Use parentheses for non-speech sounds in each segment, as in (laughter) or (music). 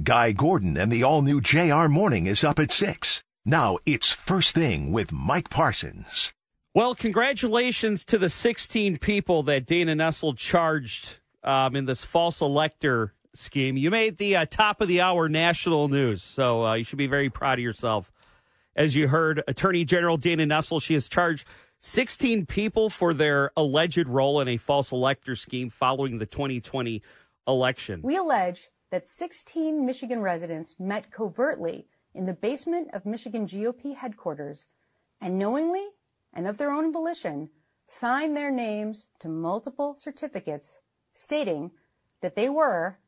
Guy Gordon and the all new JR Morning is up at 6. Now it's First Thing with Mike Parsons. Well, congratulations to the 16 people that Dana Nessel charged um, in this false elector scheme. You made the uh, top of the hour national news, so uh, you should be very proud of yourself. As you heard, Attorney General Dana Nessel, she has charged 16 people for their alleged role in a false elector scheme following the 2020 election. We allege that 16 Michigan residents met covertly in the basement of Michigan GOP headquarters and knowingly and of their own volition signed their names to multiple certificates stating that they were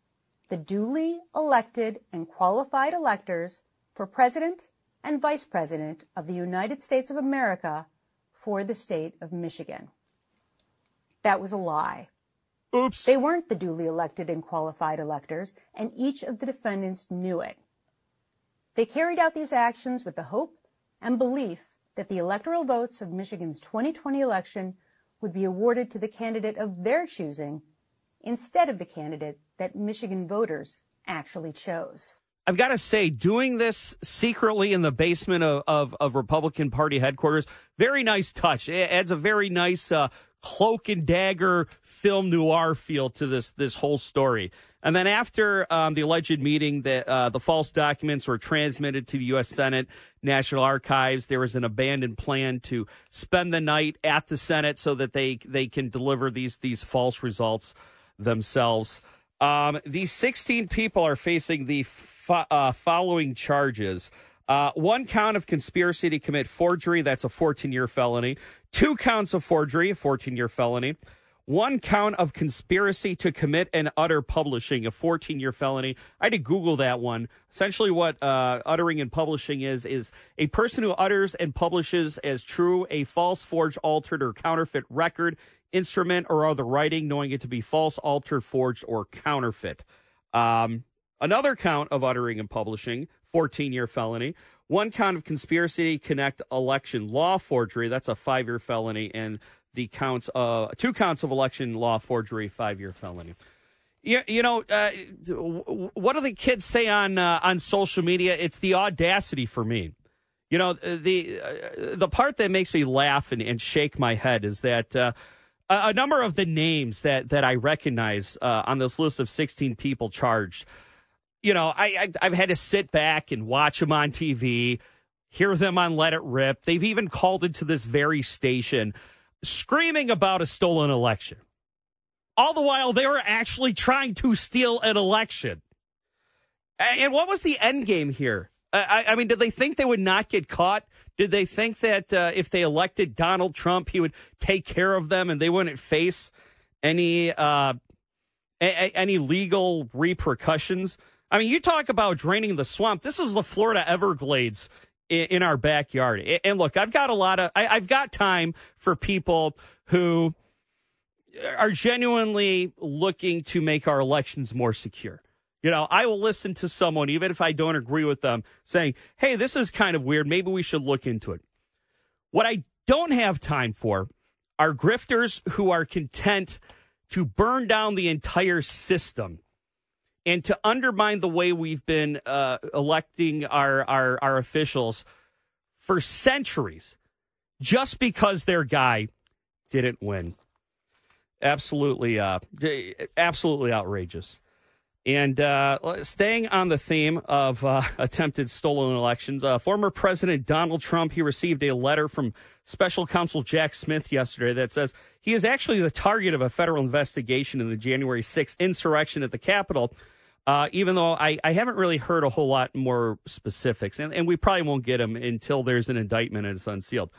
the duly elected and qualified electors for President and Vice President of the United States of America for the state of Michigan. That was a lie. Oops. They weren't the duly elected and qualified electors, and each of the defendants knew it. They carried out these actions with the hope and belief that the electoral votes of Michigan's 2020 election would be awarded to the candidate of their choosing instead of the candidate that Michigan voters actually chose. I've got to say, doing this secretly in the basement of, of, of Republican Party headquarters, very nice touch. It adds a very nice uh, cloak and dagger film noir feel to this this whole story. And then after um, the alleged meeting, that uh, the false documents were transmitted to the U.S. Senate National Archives. There was an abandoned plan to spend the night at the Senate so that they they can deliver these these false results themselves. Um, these 16 people are facing the fo- uh, following charges. Uh, one count of conspiracy to commit forgery, that's a 14 year felony. Two counts of forgery, a 14 year felony. One count of conspiracy to commit and utter publishing, a 14 year felony. I had to Google that one. Essentially, what uh, uttering and publishing is, is a person who utters and publishes as true a false, forged, altered, or counterfeit record, instrument, or other writing, knowing it to be false, altered, forged, or counterfeit. Um, another count of uttering and publishing, 14 year felony. One count of conspiracy to connect election law forgery, that's a five year felony. And the counts, uh, two counts of election law forgery, five year felony. You, you know, uh, what do the kids say on uh, on social media? It's the audacity for me. You know, the uh, the part that makes me laugh and, and shake my head is that uh, a number of the names that that I recognize uh, on this list of 16 people charged you know, I, I have had to sit back and watch them on TV, hear them on Let It Rip. They've even called into this very station screaming about a stolen election. All the while they were actually trying to steal an election. And what was the end game here? I, I mean, did they think they would not get caught? Did they think that uh, if they elected Donald Trump, he would take care of them and they wouldn't face any uh, a- any legal repercussions? I mean, you talk about draining the swamp. This is the Florida Everglades in, in our backyard. And look, I've got a lot of, I, I've got time for people who are genuinely looking to make our elections more secure. You know, I will listen to someone, even if I don't agree with them, saying, hey, this is kind of weird. Maybe we should look into it. What I don't have time for are grifters who are content to burn down the entire system and to undermine the way we've been uh, electing our, our, our officials for centuries just because their guy didn't win. Absolutely, uh, absolutely outrageous. And uh, staying on the theme of uh, (laughs) attempted stolen elections, uh, former President Donald Trump he received a letter from Special Counsel Jack Smith yesterday that says he is actually the target of a federal investigation in the January 6th insurrection at the Capitol. Uh, even though I, I haven't really heard a whole lot more specifics, and, and we probably won't get them until there's an indictment and it's unsealed.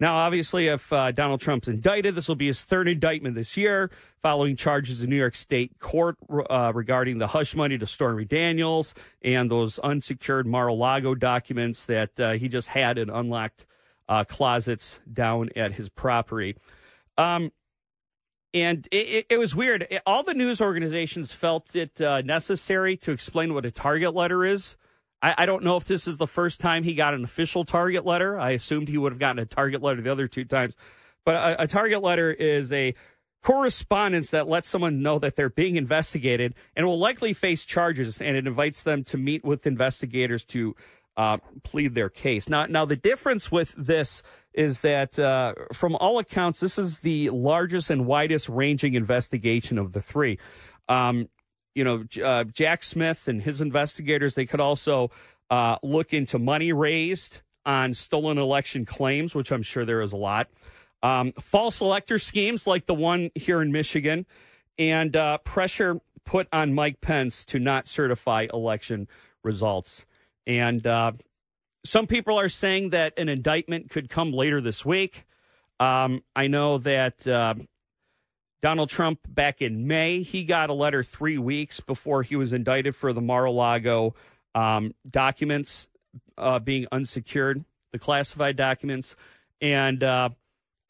Now, obviously, if uh, Donald Trump's indicted, this will be his third indictment this year, following charges in New York State court uh, regarding the hush money to Stormy Daniels and those unsecured Mar-a-Lago documents that uh, he just had in unlocked uh, closets down at his property. Um, and it, it, it, was weird. all the news organizations felt it uh, necessary to explain what a target letter is. I, I, don't know if this is the first time he got an official target letter. I assumed he would have gotten a target letter the other two times. But a, a target letter is a correspondence that lets someone know that they're being investigated and will likely face charges, and it invites them to meet with investigators to uh, plead their case. Now, now the difference with this is that, uh, from all accounts, this is the largest and widest ranging investigation of the three. Um, you know, uh, Jack Smith and his investigators, they could also uh, look into money raised on stolen election claims, which I'm sure there is a lot. Um, false elector schemes like the one here in Michigan, and uh, pressure put on Mike Pence to not certify election results. And uh, some people are saying that an indictment could come later this week. Um, I know that uh, Donald Trump, back in May, he got a letter three weeks before he was indicted for the Mar a Lago um, documents uh, being unsecured, the classified documents. And uh,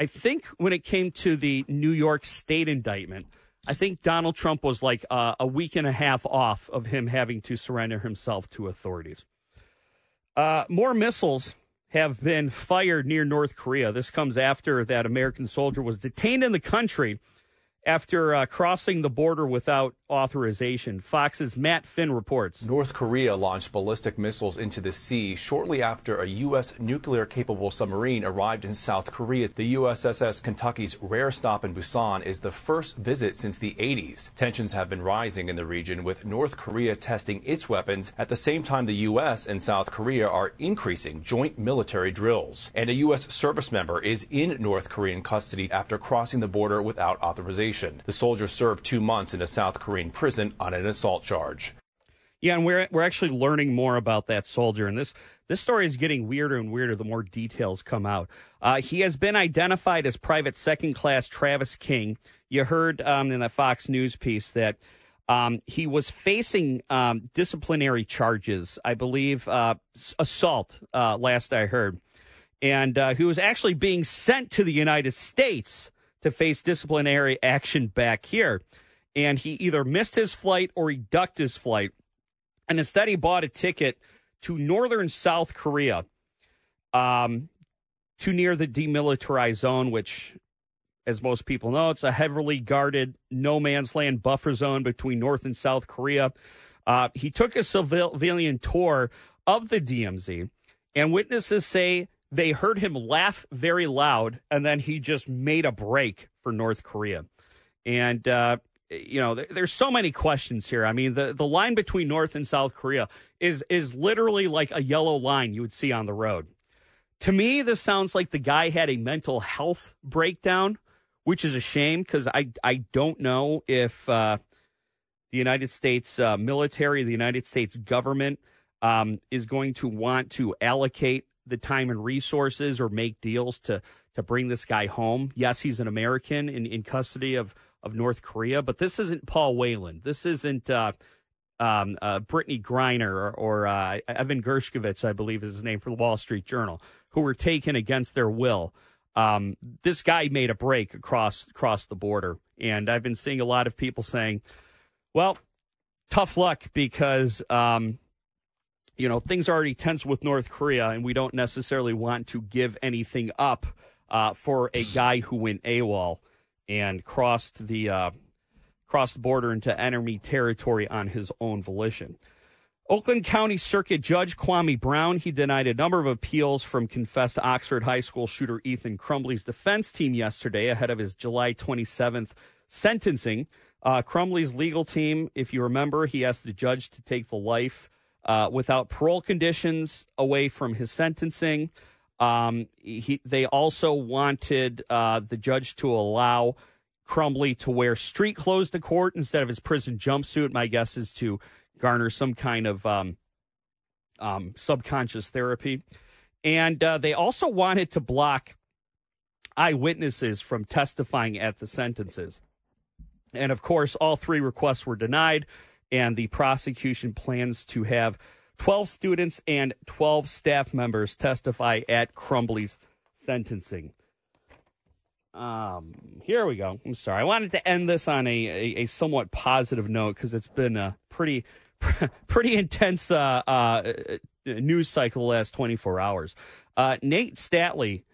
I think when it came to the New York State indictment, I think Donald Trump was like uh, a week and a half off of him having to surrender himself to authorities. Uh, more missiles have been fired near North Korea. This comes after that American soldier was detained in the country after uh, crossing the border without authorization. Fox's Matt Finn reports. North Korea launched ballistic missiles into the sea shortly after a U.S. nuclear capable submarine arrived in South Korea. The USS Kentucky's rare stop in Busan is the first visit since the 80s. Tensions have been rising in the region, with North Korea testing its weapons at the same time the U.S. and South Korea are increasing joint military drills. And a U.S. service member is in North Korean custody after crossing the border without authorization. The soldier served two months in a South Korean prison on an assault charge. Yeah, and we're we're actually learning more about that soldier, and this this story is getting weirder and weirder the more details come out. Uh, he has been identified as Private Second Class Travis King. You heard um, in that Fox News piece that um, he was facing um, disciplinary charges, I believe, uh, assault. Uh, last I heard, and uh, he was actually being sent to the United States to face disciplinary action back here. And he either missed his flight or he ducked his flight. And instead, he bought a ticket to northern South Korea, um, to near the demilitarized zone, which, as most people know, it's a heavily guarded no man's land buffer zone between North and South Korea. Uh, he took a civilian tour of the DMZ, and witnesses say they heard him laugh very loud, and then he just made a break for North Korea. And, uh, you know, there's so many questions here. I mean, the, the line between North and South Korea is is literally like a yellow line you would see on the road. To me, this sounds like the guy had a mental health breakdown, which is a shame because I I don't know if uh, the United States uh, military, the United States government, um, is going to want to allocate the time and resources or make deals to to bring this guy home. Yes, he's an American in, in custody of of North Korea, but this isn't Paul Whelan. This isn't uh, um, uh, Brittney Griner or, or uh, Evan Gershkovich, I believe is his name for the Wall Street Journal, who were taken against their will. Um, this guy made a break across across the border, and I've been seeing a lot of people saying, "Well, tough luck," because um, you know, things are already tense with North Korea, and we don't necessarily want to give anything up uh, for a guy who went AWOL and crossed the uh, crossed the border into enemy territory on his own volition. Oakland County Circuit Judge Kwame Brown he denied a number of appeals from confessed Oxford High School shooter Ethan Crumbley's defense team yesterday ahead of his July 27th sentencing. Uh, Crumbley's legal team, if you remember, he asked the judge to take the life uh, without parole conditions away from his sentencing. Um, he, they also wanted uh, the judge to allow Crumbley to wear street clothes to court instead of his prison jumpsuit. My guess is to garner some kind of um, um, subconscious therapy. And uh, they also wanted to block eyewitnesses from testifying at the sentences. And of course, all three requests were denied and the prosecution plans to have 12 students and 12 staff members testify at Crumbley's sentencing. Um, here we go. I'm sorry. I wanted to end this on a, a, a somewhat positive note because it's been a pretty (laughs) pretty intense uh, uh, news cycle the last 24 hours. Uh, Nate Statly,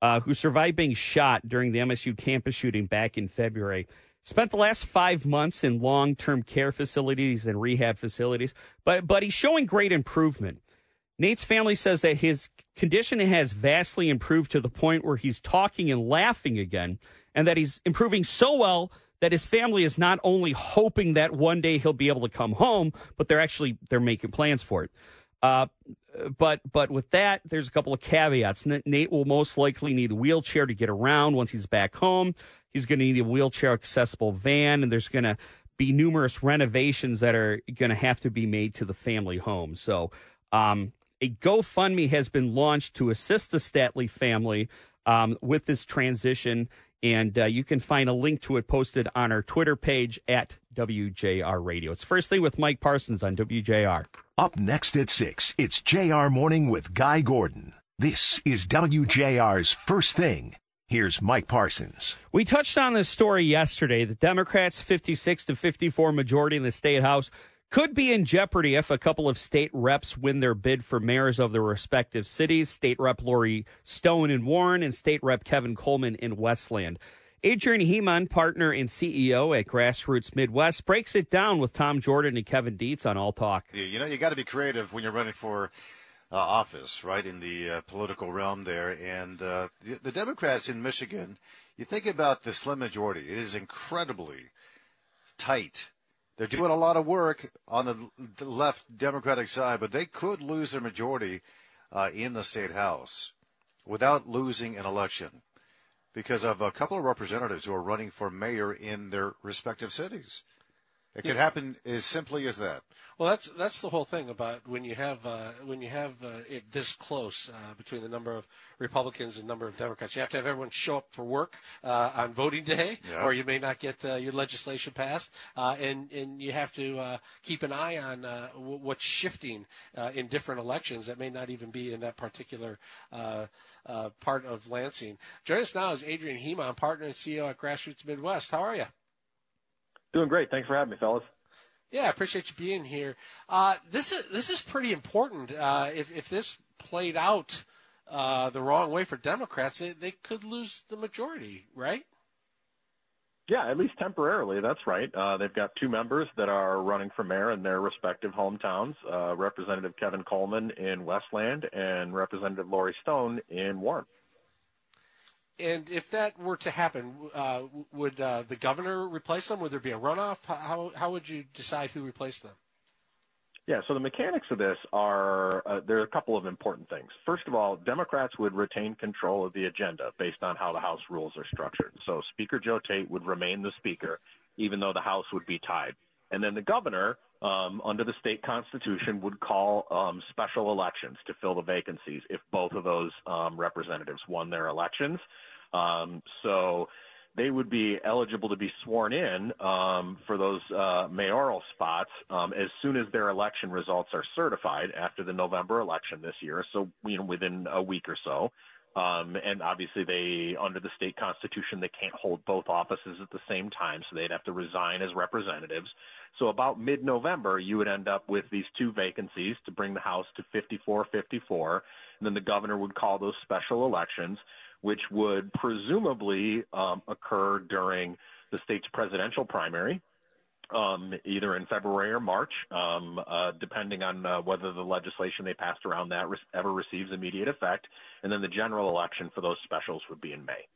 uh, who survived being shot during the MSU campus shooting back in February. Spent the last five months in long term care facilities and rehab facilities, but, but he's showing great improvement. Nate's family says that his condition has vastly improved to the point where he's talking and laughing again, and that he's improving so well that his family is not only hoping that one day he'll be able to come home, but they're actually they're making plans for it. Uh, but but with that, there's a couple of caveats. Nate will most likely need a wheelchair to get around once he's back home. He's going to need a wheelchair accessible van, and there's going to be numerous renovations that are going to have to be made to the family home. So, um, a GoFundMe has been launched to assist the Statly family um, with this transition. And uh, you can find a link to it posted on our Twitter page at WJR Radio. It's First Thing with Mike Parsons on WJR. Up next at 6, it's JR Morning with Guy Gordon. This is WJR's First Thing. Here's Mike Parsons. We touched on this story yesterday. The Democrats' 56 to 54 majority in the state house could be in jeopardy if a couple of state reps win their bid for mayors of their respective cities. State Rep Lori Stone in Warren and State Rep Kevin Coleman in Westland. Adrian Hemond, partner and CEO at Grassroots Midwest, breaks it down with Tom Jordan and Kevin Dietz on All Talk. You know, you got to be creative when you're running for uh, office, right, in the uh, political realm there. And uh, the, the Democrats in Michigan, you think about the slim majority, it is incredibly tight they're doing a lot of work on the left Democratic side, but they could lose their majority uh, in the state house without losing an election because of a couple of representatives who are running for mayor in their respective cities. It could yeah. happen as simply as that. Well, that's that's the whole thing about when you have uh, when you have uh, it this close uh, between the number of Republicans and number of Democrats. You have to have everyone show up for work uh, on voting day, yeah. or you may not get uh, your legislation passed. Uh, and and you have to keep an eye on w- what's shifting in different elections that may not even be in that particular. part of Lansing. Join us now is Adrian Hemond, partner and CEO at Grassroots Midwest. How are you? Doing great. Thanks for having me, fellas. Yeah, I appreciate you being here. Uh, this is this is pretty important. Uh, if if this played out uh, the wrong way for Democrats, they, they could lose the majority, right? Yeah, at least temporarily. That's right. Uh, they've got two members that are running for mayor in their respective hometowns: uh, Representative Kevin Coleman in Westland and Representative Lori Stone in Warren and if that were to happen, uh, would uh, the governor replace them? Would there be a runoff? How how would you decide who replaced them? Yeah, so the mechanics of this are uh, there are a couple of important things. First of all, Democrats would retain control of the agenda based on how the House rules are structured. So Speaker Joe Tate would remain the Speaker, even though the House would be tied. And then the governor, um, under the state constitution, would call um, special elections to fill the vacancies if both of those um, representatives won their elections. Um, so they would be eligible to be sworn in um, for those uh, mayoral spots um, as soon as their election results are certified after the November election this year. So you know within a week or so. Um, and obviously, they under the state constitution they can't hold both offices at the same time, so they'd have to resign as representatives. So about mid-November, you would end up with these two vacancies to bring the House to 54-54, and then the governor would call those special elections which would presumably um, occur during the state's presidential primary, um, either in February or March, um, uh, depending on uh, whether the legislation they passed around that re- ever receives immediate effect. And then the general election for those specials would be in May.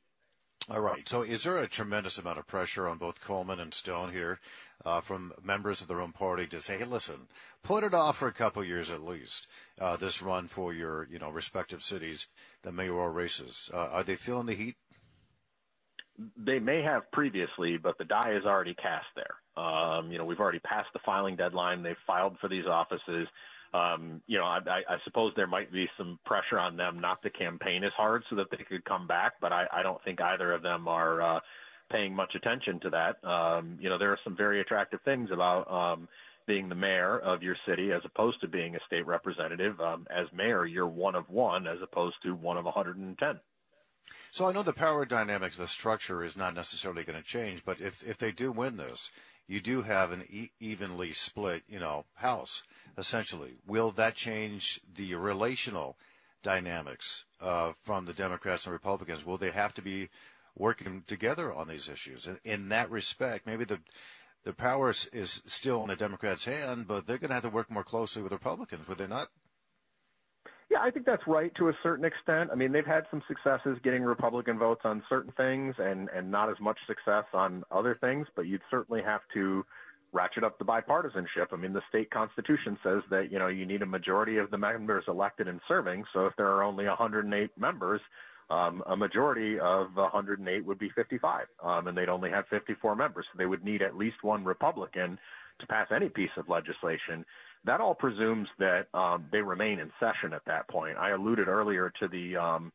All right. So, is there a tremendous amount of pressure on both Coleman and Stone here uh, from members of their own party to say, "Hey, listen, put it off for a couple of years at least. Uh, this run for your, you know, respective cities, the mayoral races. Uh, are they feeling the heat?" They may have previously, but the die is already cast there. Um, you know, we've already passed the filing deadline. They've filed for these offices um, you know, I, I suppose there might be some pressure on them not to campaign as hard so that they could come back, but I, I don't think either of them are uh, paying much attention to that. Um, you know, there are some very attractive things about um, being the mayor of your city as opposed to being a state representative. Um, as mayor, you're one of one as opposed to one of 110. So I know the power dynamics, the structure is not necessarily going to change, but if if they do win this, you do have an e- evenly split, you know, house essentially. Will that change the relational dynamics uh, from the Democrats and Republicans? Will they have to be working together on these issues? In, in that respect, maybe the the power is, is still in the Democrats' hand, but they're going to have to work more closely with Republicans, would they not? Yeah, I think that's right to a certain extent. I mean, they've had some successes getting Republican votes on certain things and, and not as much success on other things, but you'd certainly have to ratchet up the bipartisanship. I mean, the state constitution says that, you know, you need a majority of the members elected and serving. So if there are only 108 members, um, a majority of 108 would be 55, um, and they'd only have 54 members. So they would need at least one Republican to pass any piece of legislation. That all presumes that um, they remain in session at that point. I alluded earlier to the um,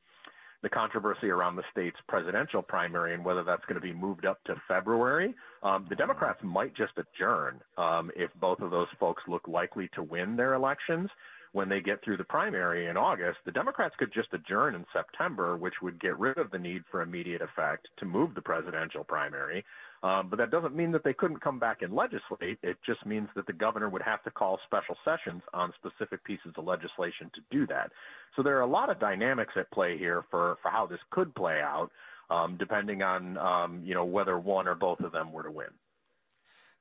the controversy around the state's presidential primary and whether that's going to be moved up to February. Um, the Democrats might just adjourn um, if both of those folks look likely to win their elections when they get through the primary in August, the Democrats could just adjourn in September, which would get rid of the need for immediate effect to move the presidential primary. Um, but that doesn't mean that they couldn't come back and legislate. It just means that the governor would have to call special sessions on specific pieces of legislation to do that. So there are a lot of dynamics at play here for, for how this could play out, um, depending on um, you know whether one or both of them were to win.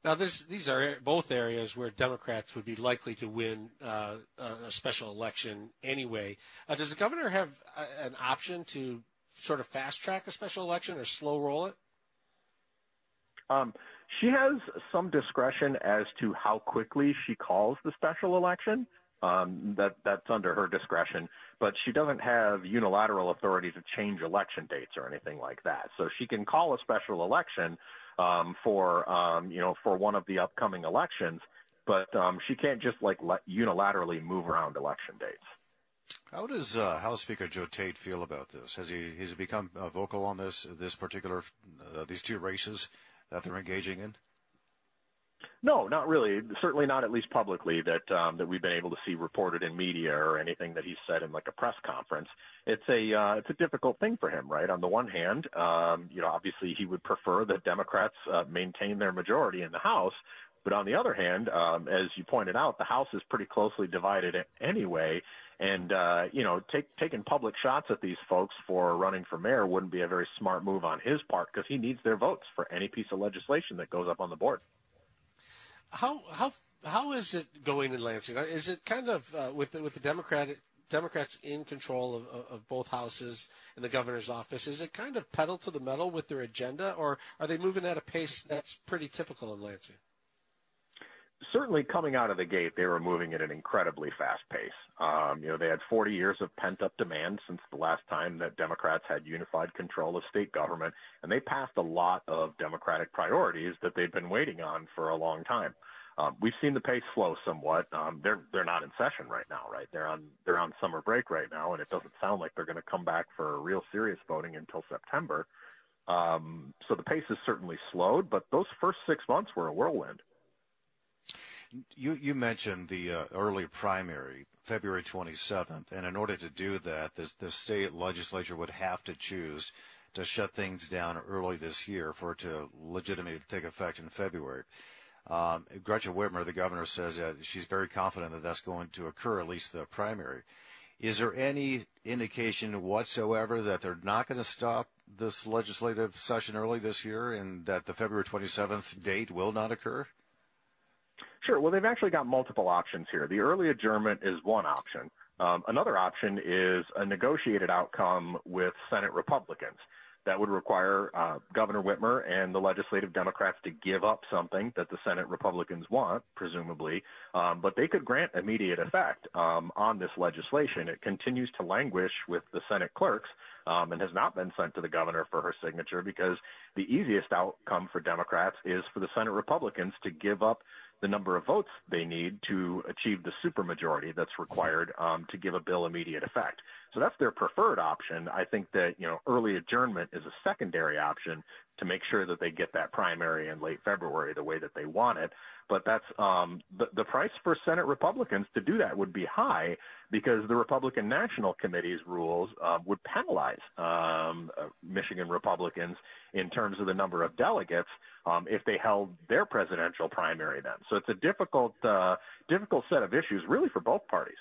Now, this, these are both areas where Democrats would be likely to win uh, a special election anyway. Uh, does the governor have a, an option to sort of fast track a special election or slow roll it? Um, she has some discretion as to how quickly she calls the special election. Um, that that's under her discretion, but she doesn't have unilateral authority to change election dates or anything like that. So she can call a special election um, for um, you know for one of the upcoming elections, but um, she can't just like let unilaterally move around election dates. How does uh, House Speaker Joe Tate feel about this? Has he has he become uh, vocal on this this particular uh, these two races that they're engaging in? No, not really. Certainly not, at least publicly, that um, that we've been able to see reported in media or anything that he's said in like a press conference. It's a uh, it's a difficult thing for him, right? On the one hand, um, you know, obviously he would prefer that Democrats uh, maintain their majority in the House, but on the other hand, um, as you pointed out, the House is pretty closely divided anyway. And uh, you know, take, taking public shots at these folks for running for mayor wouldn't be a very smart move on his part because he needs their votes for any piece of legislation that goes up on the board. How how how is it going in Lansing? Is it kind of uh, with the, with the Democratic Democrats in control of, of both houses and the governor's office? Is it kind of pedal to the metal with their agenda, or are they moving at a pace that's pretty typical in Lansing? Certainly coming out of the gate, they were moving at an incredibly fast pace. Um, you know, they had 40 years of pent up demand since the last time that Democrats had unified control of state government, and they passed a lot of Democratic priorities that they'd been waiting on for a long time. Um, we've seen the pace slow somewhat. Um, they're they're not in session right now, right? They're on they're on summer break right now, and it doesn't sound like they're going to come back for real serious voting until September. Um, so the pace has certainly slowed, but those first six months were a whirlwind. You you mentioned the uh, early primary, February 27th, and in order to do that, the, the state legislature would have to choose to shut things down early this year for it to legitimately take effect in February. Um, Gretchen Whitmer, the governor, says that she's very confident that that's going to occur, at least the primary. Is there any indication whatsoever that they're not going to stop this legislative session early this year and that the February 27th date will not occur? Sure. Well, they've actually got multiple options here. The early adjournment is one option. Um, another option is a negotiated outcome with Senate Republicans. That would require uh, Governor Whitmer and the legislative Democrats to give up something that the Senate Republicans want, presumably, um, but they could grant immediate effect um, on this legislation. It continues to languish with the Senate clerks um, and has not been sent to the governor for her signature because the easiest outcome for Democrats is for the Senate Republicans to give up the number of votes they need to achieve the supermajority that's required um, to give a bill immediate effect. So that's their preferred option. I think that you know early adjournment is a secondary option to make sure that they get that primary in late February the way that they want it. But that's um, the, the price for Senate Republicans to do that would be high because the Republican National Committee's rules uh, would penalize um, uh, Michigan Republicans in terms of the number of delegates um, if they held their presidential primary then. So it's a difficult, uh, difficult set of issues, really, for both parties.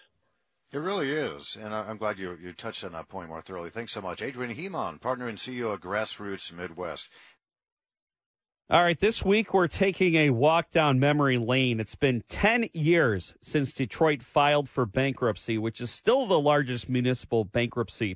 It really is, and I'm glad you you touched on that point more thoroughly. Thanks so much, Adrian Hemond, partner and CEO of Grassroots Midwest. All right, this week we're taking a walk down memory lane. It's been 10 years since Detroit filed for bankruptcy, which is still the largest municipal bankruptcy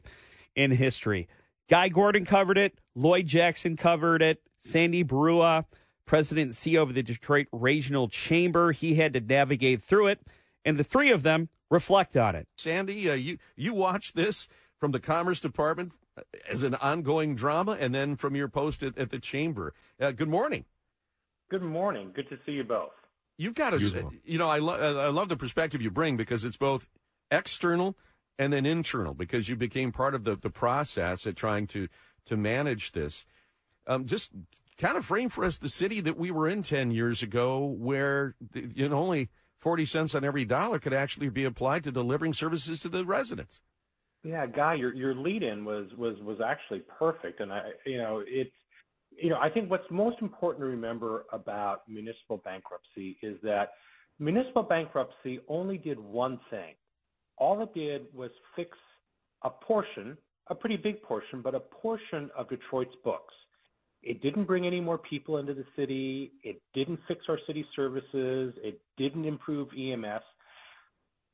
in history. Guy Gordon covered it, Lloyd Jackson covered it, Sandy Baruah, president and CEO of the Detroit Regional Chamber, he had to navigate through it, and the three of them reflect on it. Sandy, uh, you you watched this from the Commerce Department as an ongoing drama, and then from your post at, at the chamber. Uh, good morning. Good morning. Good to see you both. You've got to, you know, I, lo- I love the perspective you bring because it's both external and then internal because you became part of the, the process at trying to to manage this. Um, just kind of frame for us the city that we were in 10 years ago where you know only 40 cents on every dollar could actually be applied to delivering services to the residents. Yeah, Guy, your your lead in was was was actually perfect, and I you know it's you know I think what's most important to remember about municipal bankruptcy is that municipal bankruptcy only did one thing. All it did was fix a portion, a pretty big portion, but a portion of Detroit's books. It didn't bring any more people into the city. It didn't fix our city services. It didn't improve EMS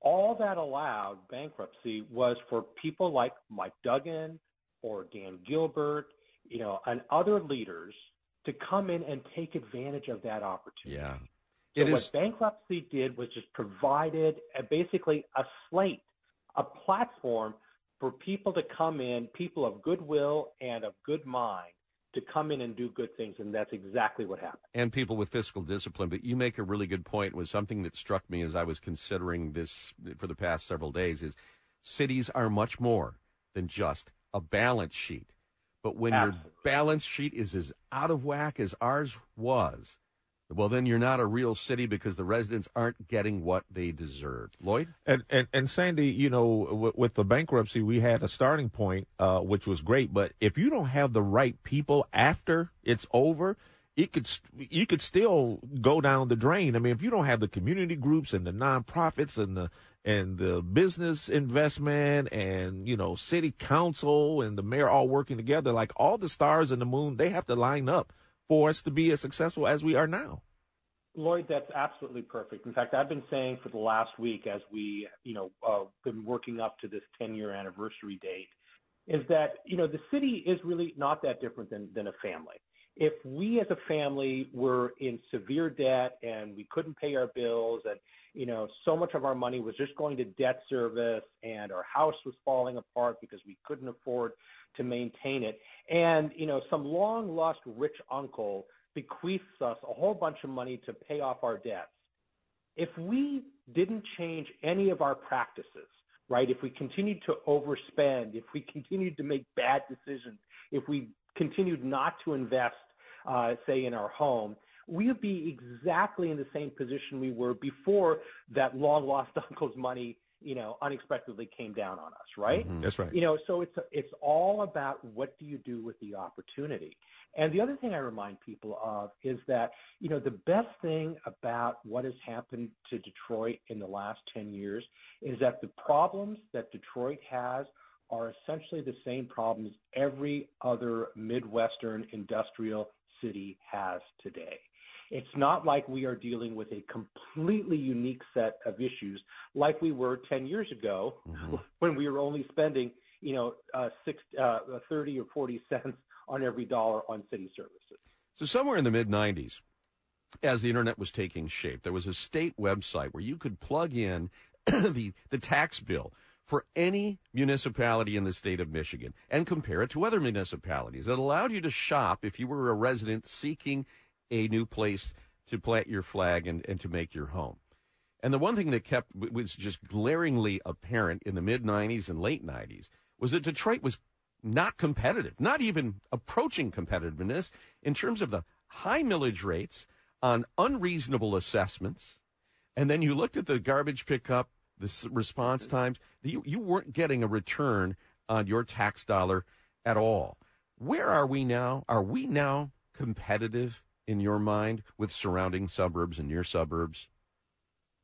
all that allowed bankruptcy was for people like Mike Duggan or Dan Gilbert, you know, and other leaders to come in and take advantage of that opportunity. Yeah. So it what is... bankruptcy did was just provided a, basically a slate, a platform for people to come in, people of goodwill and of good mind, to come in and do good things, and that's exactly what happened. And people with fiscal discipline. But you make a really good point. It was something that struck me as I was considering this for the past several days. Is cities are much more than just a balance sheet. But when Absolutely. your balance sheet is as out of whack as ours was, well, then you're not a real city because the residents aren't getting what they deserve. Lloyd? And, and, and Sandy, you know, w- with the bankruptcy, we had a starting point, uh, which was great. But if you don't have the right people after it's over, it could you could still go down the drain. I mean, if you don't have the community groups and the nonprofits and the and the business investment and you know city council and the mayor all working together, like all the stars and the moon, they have to line up for us to be as successful as we are now. Lloyd, that's absolutely perfect. In fact, I've been saying for the last week, as we, you know, uh, been working up to this 10-year anniversary date, is that you know the city is really not that different than than a family. If we as a family were in severe debt and we couldn't pay our bills and you know so much of our money was just going to debt service and our house was falling apart because we couldn't afford to maintain it. And, you know, some long lost rich uncle bequeaths us a whole bunch of money to pay off our debts. If we didn't change any of our practices, right, if we continued to overspend, if we (laughs) continued to make bad decisions, if we continued not to invest, uh, say, in our home, we would be exactly in the same position we were before that long lost (laughs) uncle's money you know, unexpectedly came down on us, right? Mm-hmm. That's right. You know, so it's it's all about what do you do with the opportunity. And the other thing I remind people of is that, you know, the best thing about what has happened to Detroit in the last 10 years is that the problems that Detroit has are essentially the same problems every other Midwestern industrial city has today. It's not like we are dealing with a completely unique set of issues like we were 10 years ago mm-hmm. when we were only spending, you know, uh, six, uh, 30 or 40 cents on every dollar on city services. So somewhere in the mid 90s, as the internet was taking shape, there was a state website where you could plug in (clears throat) the, the tax bill for any municipality in the state of Michigan and compare it to other municipalities. It allowed you to shop if you were a resident seeking a new place to plant your flag and, and to make your home. And the one thing that kept was just glaringly apparent in the mid 90s and late 90s was that Detroit was not competitive, not even approaching competitiveness in terms of the high millage rates on unreasonable assessments. And then you looked at the garbage pickup, the response times, you, you weren't getting a return on your tax dollar at all. Where are we now? Are we now competitive in your mind with surrounding suburbs and near suburbs?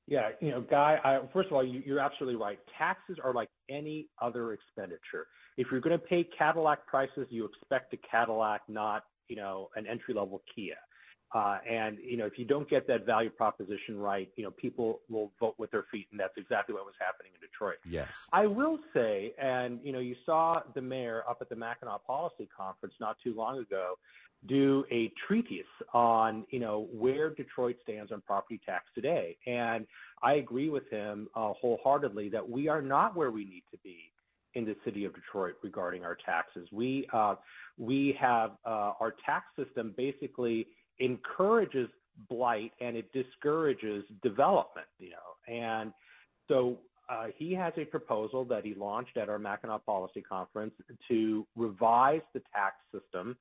Yeah, you know, Guy, I, first of all, you, you're absolutely right. Taxes are like any other expenditure. If you're going to pay Cadillac prices, you expect a Cadillac, not, you know, an entry level Kia. Uh, and you know, if you don't get that value proposition right, you know, people will vote with their feet, and that's exactly what was happening in Detroit. Yes. I will say, and you know, you saw the mayor up at the Mackinac Policy Conference not too long ago do a treatise on you know where Detroit stands on property tax today, and I agree with him uh, wholeheartedly that we are not where we need to be in the city of Detroit regarding our taxes. We uh, we have uh, our tax system basically encourages blight and it discourages development, you know. And so uh, he has a proposal that he launched at our Mackinac Policy Conference to revise the tax system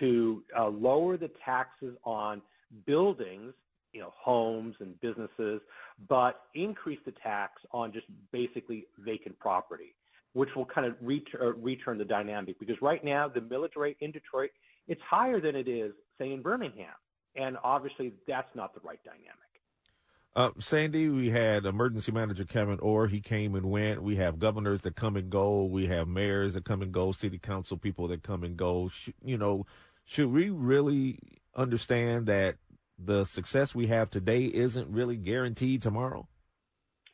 to uh, lower the taxes on buildings, you know, homes and businesses, but increase the tax on just basically vacant property, which will kind of ret- uh, return the dynamic. Because right now, the millage rate in Detroit it's higher than it is, say, in Birmingham. And obviously, that's not the right dynamic. Uh, Sandy, we had emergency manager Kevin Orr. He came and went. We have governors that come and go. We have mayors that come and go. City council people that come and go. Sh- you know, should we really understand that the success we have today isn't really guaranteed tomorrow?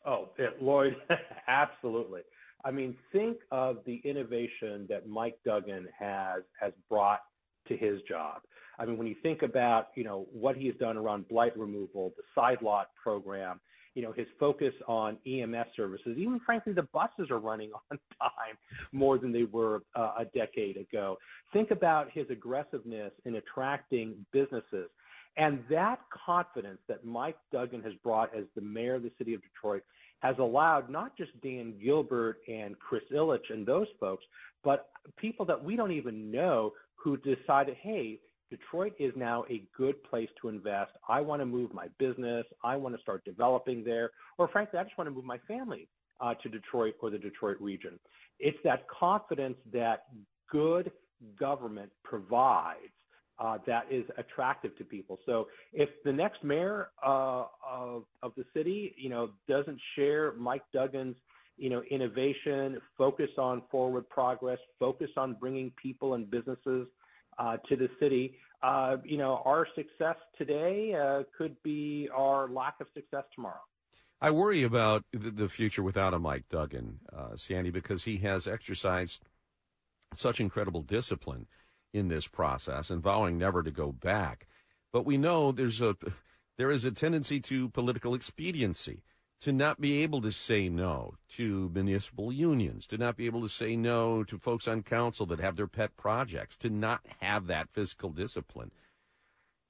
Oh, Lloyd, (laughs) absolutely. I mean, think of the innovation that Mike Duggan has has brought to his job. I mean, when you think about, you know, what he has done around blight removal, the side lot program, you know, his focus on EMS services, even frankly, the buses are running (laughs) on time more than they were uh, a decade ago. Think about his aggressiveness in attracting businesses. And that confidence that Mike Duggan has brought as the mayor of the city of Detroit has allowed not just Dan Gilbert and Chris Ilitch and those folks, but people that we don't even know who decided, hey, Detroit is now a good place to invest. I want to move my business. I want to start developing there. Or frankly, I just want to move my family uh, to Detroit or the Detroit region. It's that confidence that good government provides uh, that is attractive to people. So if the next mayor uh, of, of the city, you know, doesn't share Mike Duggan's you know, innovation, focus on forward progress, focus on bringing people and businesses uh, to the city. Uh, you know, our success today uh, could be our lack of success tomorrow. I worry about the future without a Mike Duggan, uh, Sandy, because he has exercised such incredible discipline in this process and vowing never to go back. But we know there's a there is a tendency to political expediency to not be able to say no to municipal unions, to not be able to say no to folks on council that have their pet projects, to not have that fiscal discipline.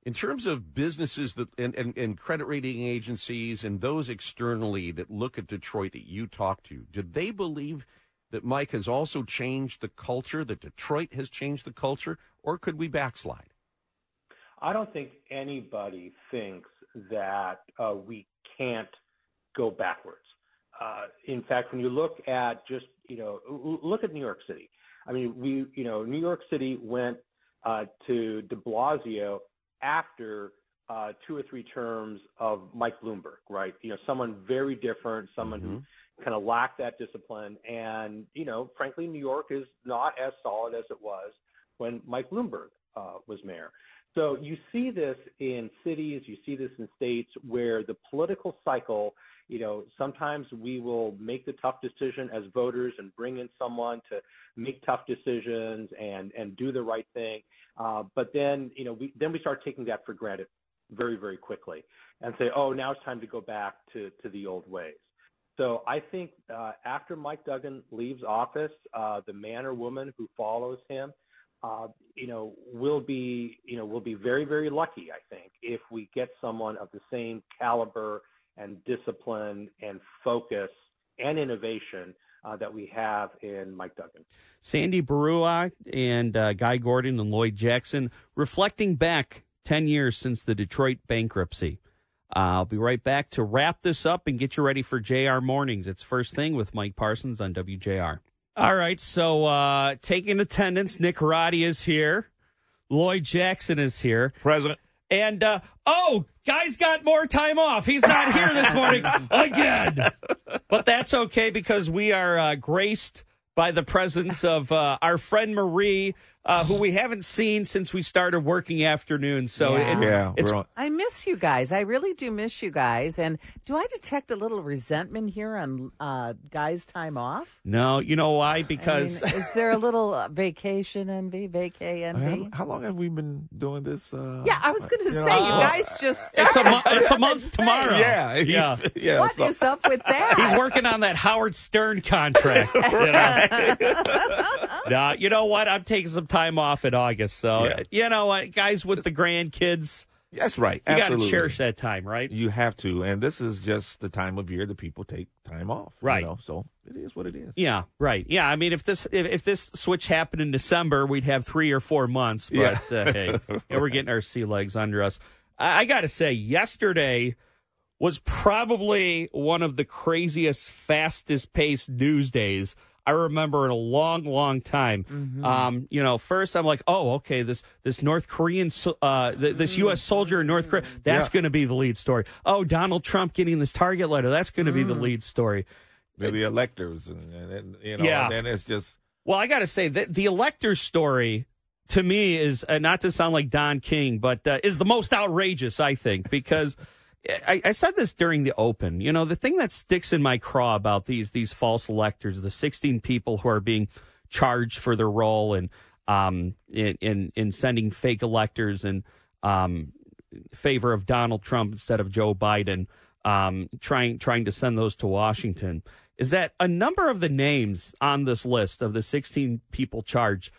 In terms of businesses that and, and, and credit rating agencies and those externally that look at Detroit that you talk to, do they believe that Mike has also changed the culture, that Detroit has changed the culture, or could we backslide? I don't think anybody thinks that uh, we can't go backwards. Uh, in fact, when you look at just you know look at New York City. I mean, we you know New York City went uh, to De Blasio after uh, two or three terms of Mike Bloomberg, right? You know, someone very different, someone mm-hmm. who kind of lacked that discipline, and you know, frankly, New York is not as solid as it was when Mike Bloomberg uh, was mayor. So you see this in cities, you see this in states where the political cycle you know, sometimes we will make the tough decision as voters and bring in someone to make tough decisions and and do the right thing. Uh, but then, you know, we then we start taking that for granted very very quickly and say, oh, now it's time to go back to to the old ways. So I think uh, after Mike Duggan leaves office, uh, the man or woman who follows him, uh, you know, will be you know will be very very lucky. I think if we get someone of the same caliber and discipline and focus and innovation uh, that we have in Mike Duggan. Sandy Baruah and uh, Guy Gordon and Lloyd Jackson reflecting back 10 years since the Detroit bankruptcy. Uh, I'll be right back to wrap this up and get you ready for JR Mornings. It's first thing with Mike Parsons on WJR. All right, so uh, taking attendance, Nick Roddy is here. Lloyd Jackson is here. President. And uh, oh, guy's got more time off. He's not here this morning (laughs) again. But that's okay because we are uh, graced by the presence of uh, our friend Marie, uh, who we haven't seen since we started working afternoons. So Yeah. it- Yeah, it's we're I miss you guys. I really do miss you guys. And do I detect a little resentment here on uh, guys' time off? no, you know why? I Because mean, (laughs) is there a little uh, vacation envy, vacay envy? how, how long have we been doing this? Uh, Yeah, I was going to say, know, you uh, guys just it's a started. mo- it's a month (laughs) tomorrow. Yeah, yeah. yeah. What so- is up with that? He's working on that Howard Stern contract. You know? (laughs) no, you know what? I'm taking some time off in August. So, Yeah. you know what? Guys with the grandkids, That's right. you got to cherish that time, right? You have to, and this is just the time of year that people take time off. you Right. know, so it is what it is. Yeah, right. Yeah, I mean, if this if, if this switch happened in December, we'd have three or four months. But Yeah. uh, hey, (laughs) yeah, we're getting our sea legs under us. I, I got to say, yesterday was probably one of the craziest, fastest paced news days I remember in a long, long time. Mm-hmm. Um, you know, first I'm like, oh, okay, this this North Korean, uh, th- this U.S. soldier in North Korea, that's Yeah. going to be the lead story. Oh, Donald Trump getting this target letter, that's going to be Mm. the lead story. They're the electors, and, and, and, you know, Yeah. and then it's just Well, I got to say that the electors story to me is uh, not to sound like Don King, but uh, is the most outrageous, I think, because I, I said this during the open. You know, the thing that sticks in my craw about these these false electors, the 16 people who are being charged for their role in um, in, in in sending fake electors in um, favor of Donald Trump instead of Joe Biden, um, trying trying to send those to Washington, is that a number of the names on this list of the 16 people charged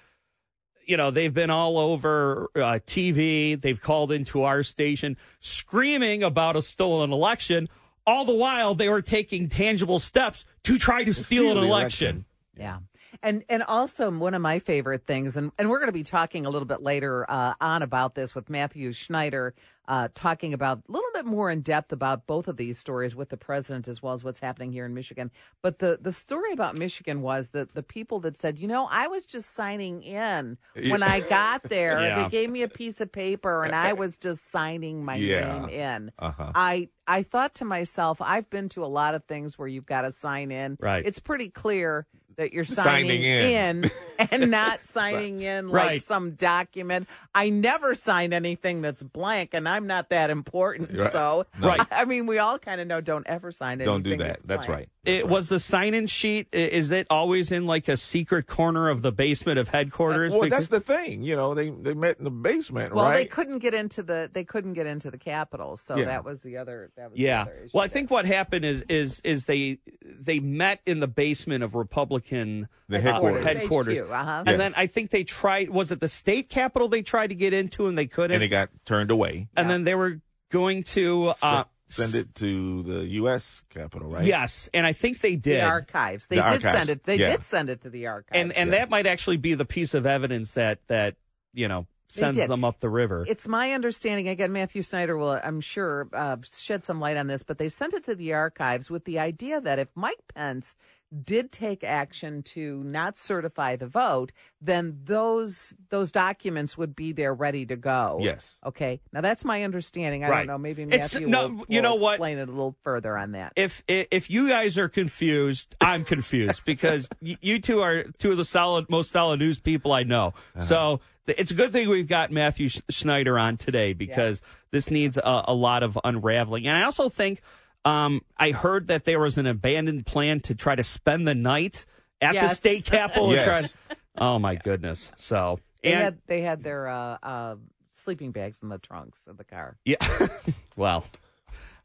you know, they've been all over uh, TV. They've called into our station screaming about a stolen election. All the while, they were taking tangible steps to try to steal an the election. Yeah. And and also one of my favorite things, and, and we're going to be talking a little bit later uh, on about this with Matthew Schneider, uh, talking about a little bit more in depth about both of these stories with the president as well as what's happening here in Michigan. But the, the story about Michigan was that the people that said, you know, I was just signing in when I got (laughs) there. Yeah. They gave me a piece of paper and I was just signing my Yeah. name in. Uh-huh. I I thought to myself, I've been to a lot of things where you've got to sign in. Right. It's pretty clear that you're signing, Signing in. in. (laughs) and not signing in like Right. some document. I never sign anything that's blank, and I'm not that important. Right. So, No. Right. (laughs) I mean, we all kind of know don't ever sign anything. don't do that. That's blank. right. It was the sign-in sheet. Is it always in like a secret corner of the basement of headquarters? Well, Because- that's the thing. You know, they they met in the basement, Well, they couldn't get into the they couldn't get into the Capitol, so Yeah. that was the other that was the Yeah. other issue Well, I there. think what happened is is is they they met in the basement of Republican The uh, headquarters. headquarters. HQ, uh-huh. And then I think they tried. Was it the state capitol they tried to get into and they couldn't? and it got turned away. And then they were going to uh, Send, send it to the U.S. Capitol, right? Yes, and I think they did. the archives. They The did archives, send it. They yeah. did send it to the archives. and and that might actually be the piece of evidence that that you know sends them up the river. It's my understanding, again, Matthew Schneider will, I'm sure, uh, shed some light on this, but they sent it to the archives with the idea that if Mike Pence did take action to not certify the vote, then those those documents would be there ready to go. Yes. Okay. Now that's my understanding. I Right. don't know. Maybe It's- Matthew no, will, you will know what? explain it a little further on that. if if you guys are confused, I'm confused (laughs) because you two are two of the solid, most solid news people I know. Uh-huh. So it's a good thing we've got Matthew Schneider on today because this needs a, a lot of unraveling. And I also think um, I heard that there was an abandoned plan to try to spend the night at the state capitol. Yes. try to- oh my goodness! So They and had they had their uh, uh, sleeping bags in the trunks of the car. Yeah. (laughs) well,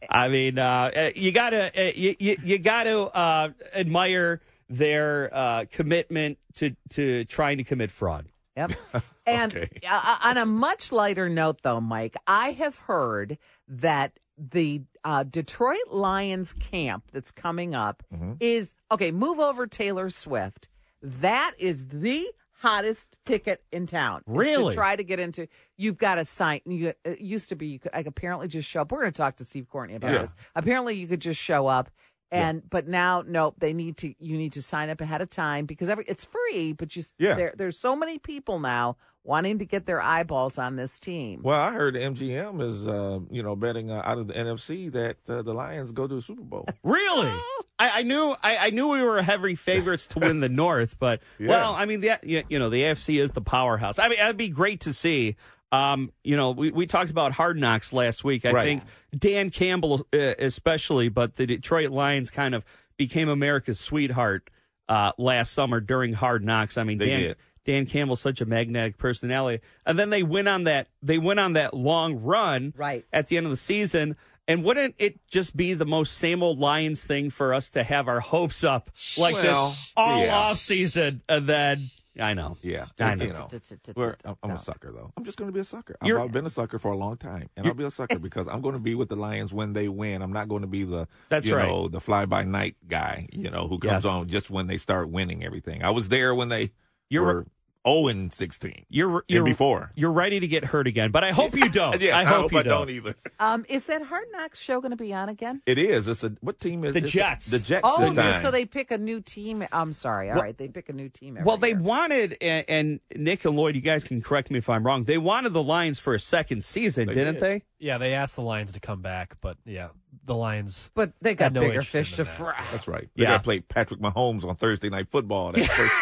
I mean, uh, uh, you gotta uh, you, you, you gotta uh, admire their uh, commitment to to trying to commit fraud. Yep. (laughs) And Okay. uh, on a much lighter note, though, Mike, I have heard that the uh, Detroit Lions camp that's coming up Mm-hmm. is okay. Move over Taylor Swift. That is the hottest ticket in town. Really? To try to get into, you've got to sign. You, it used to be you could like apparently just show up. We're going to talk to Steve Courtney about Yeah. this. Apparently, you could just show up. And but now, nope. They need to. You need to sign up ahead of time because every it's free. But just Yeah. there, there's so many people now wanting to get their eyeballs on this team. Well, I heard MGM is, uh, you know, betting uh, out of the NFC that uh, the Lions go to the Super Bowl. (laughs) Really? I, I knew I, I knew we were heavy favorites to win the North, but (laughs) Yeah. well, I mean the you you know the AFC is the powerhouse. I mean that'd be great to see. Um, you know, we, we talked about Hard Knocks last week. I Right. think Dan Campbell uh, especially, but the Detroit Lions kind of became America's sweetheart uh, last summer during Hard Knocks. I mean, They Dan did. Dan Campbell's such a magnetic personality, and then they went on that they went on that long run Right. at the end of the season. And wouldn't it just be the most same old Lions thing for us to have our hopes up like Well, this all yeah. off season and then I know. Yeah, I you know. know. We're- I'm, I'm a sucker, though. I'm just going to be a sucker. You're- I've been a sucker for a long time, and I'll be a sucker because I'm going to be with the Lions when they win. I'm not going to be the That's you right. know the fly by night guy, you know, who comes Yes. on just when they start winning everything. I was there when they You're- were 0 and 16. You're you're before. You're ready to get hurt again, but I hope you don't. (laughs) Yeah, I hope, you I don't. don't either. Um, is that Hard Knocks show going to be on again? It is. It's a what team is The it's a- Jets. the Jets Oh, this time. so they pick a new team. I'm sorry. All right, they pick a new team. Every Well, they year. wanted, and, and Nick and Lloyd, you guys can correct me if I'm wrong. They wanted the Lions for a second season, They didn't did. they? Yeah, they asked the Lions to come back, but yeah, the Lions. but they got no bigger fish to that. fry. That's right. They Yeah. got to play Patrick Mahomes on Thursday night football. That's (laughs) first.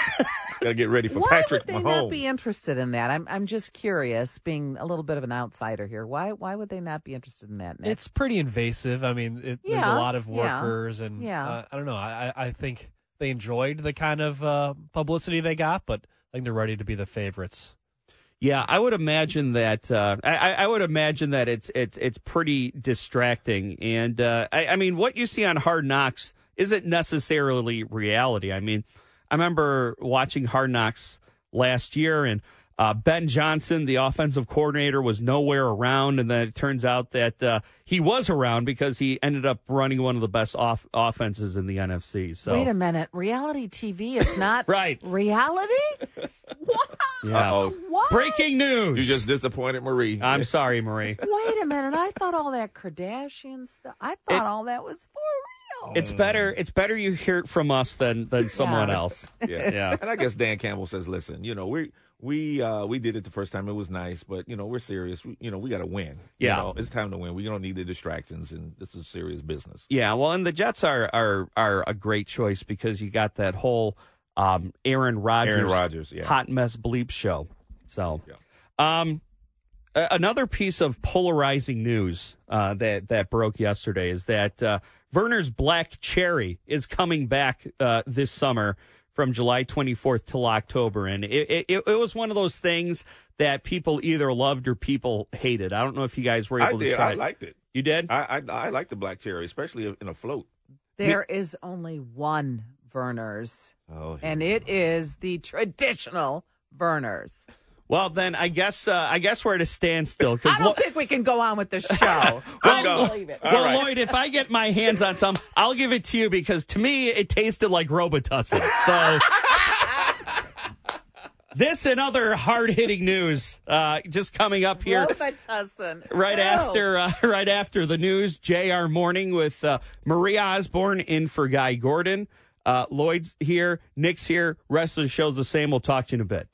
Got to get ready for Why Patrick would they Mahomes. not be interested in that? I'm I'm just curious, being a little bit of an outsider here. Why why would they not be interested in that? Nick? It's pretty invasive. I mean, it, there's a lot of yeah, workers, and yeah. uh, I don't know. I, I I think they enjoyed the kind of uh, publicity they got, but I think they're ready to be the favorites. Yeah, I would imagine that. Uh, I, I I would imagine that it's it's it's pretty distracting, and uh, I, I mean, what you see on Hard Knocks isn't necessarily reality. I mean, I remember watching Hard Knocks last year, and uh, Ben Johnson, the offensive coordinator, was nowhere around, and then it turns out that uh, he was around because he ended up running one of the best off- offenses in the NFC. So Wait a minute, reality TV is not (laughs) Right. reality. (laughs) What? yeah. What? breaking news. You just disappointed Marie. (laughs) I'm sorry, Marie. Wait a minute. I thought all that Kardashian stuff. I thought It- all that was for real. It's better. It's better you hear it from us than than someone Yeah. else. (laughs) Yeah. Yeah. And I guess Dan Campbell says, listen, you know, we we uh we did it the first time. It was nice, but you know, we're serious. We, you know, we got to win. Yeah. You know, it's time to win. We don't need the distractions and this is serious business. Yeah. Well, and the Jets are are are a great choice because you got that whole um, Aaron Rodgers, Aaron Rodgers, yeah. hot mess bleep show. So, Yeah. um, a- another piece of polarizing news uh, that that broke yesterday is that uh, Vernors Black Cherry is coming back uh, this summer from July 24th till October, and it, it it was one of those things that people either loved or people hated. I don't know if you guys were I able to did. try. I it. liked it. You did? I, I I like the black cherry, especially in a float. There is only one Vernors, Oh, and it is the traditional Vernors. Well, then I guess uh, I guess we're at a standstill. 'cause I don't Lo- think we can go on with the show. (laughs) I don't believe it. well, Lloyd, if I get my hands on some, I'll give it to you because to me it tasted like Robitussin. So. (laughs) This and other hard-hitting news uh, just coming up here Robitussin. right Ew. after uh, (laughs) right after the news. Jr. Morning with uh, Marie Osborne in for Guy Gordon. Uh, Lloyd's here, Nick's here. Rest of the show's the same. We'll talk to you in a bit.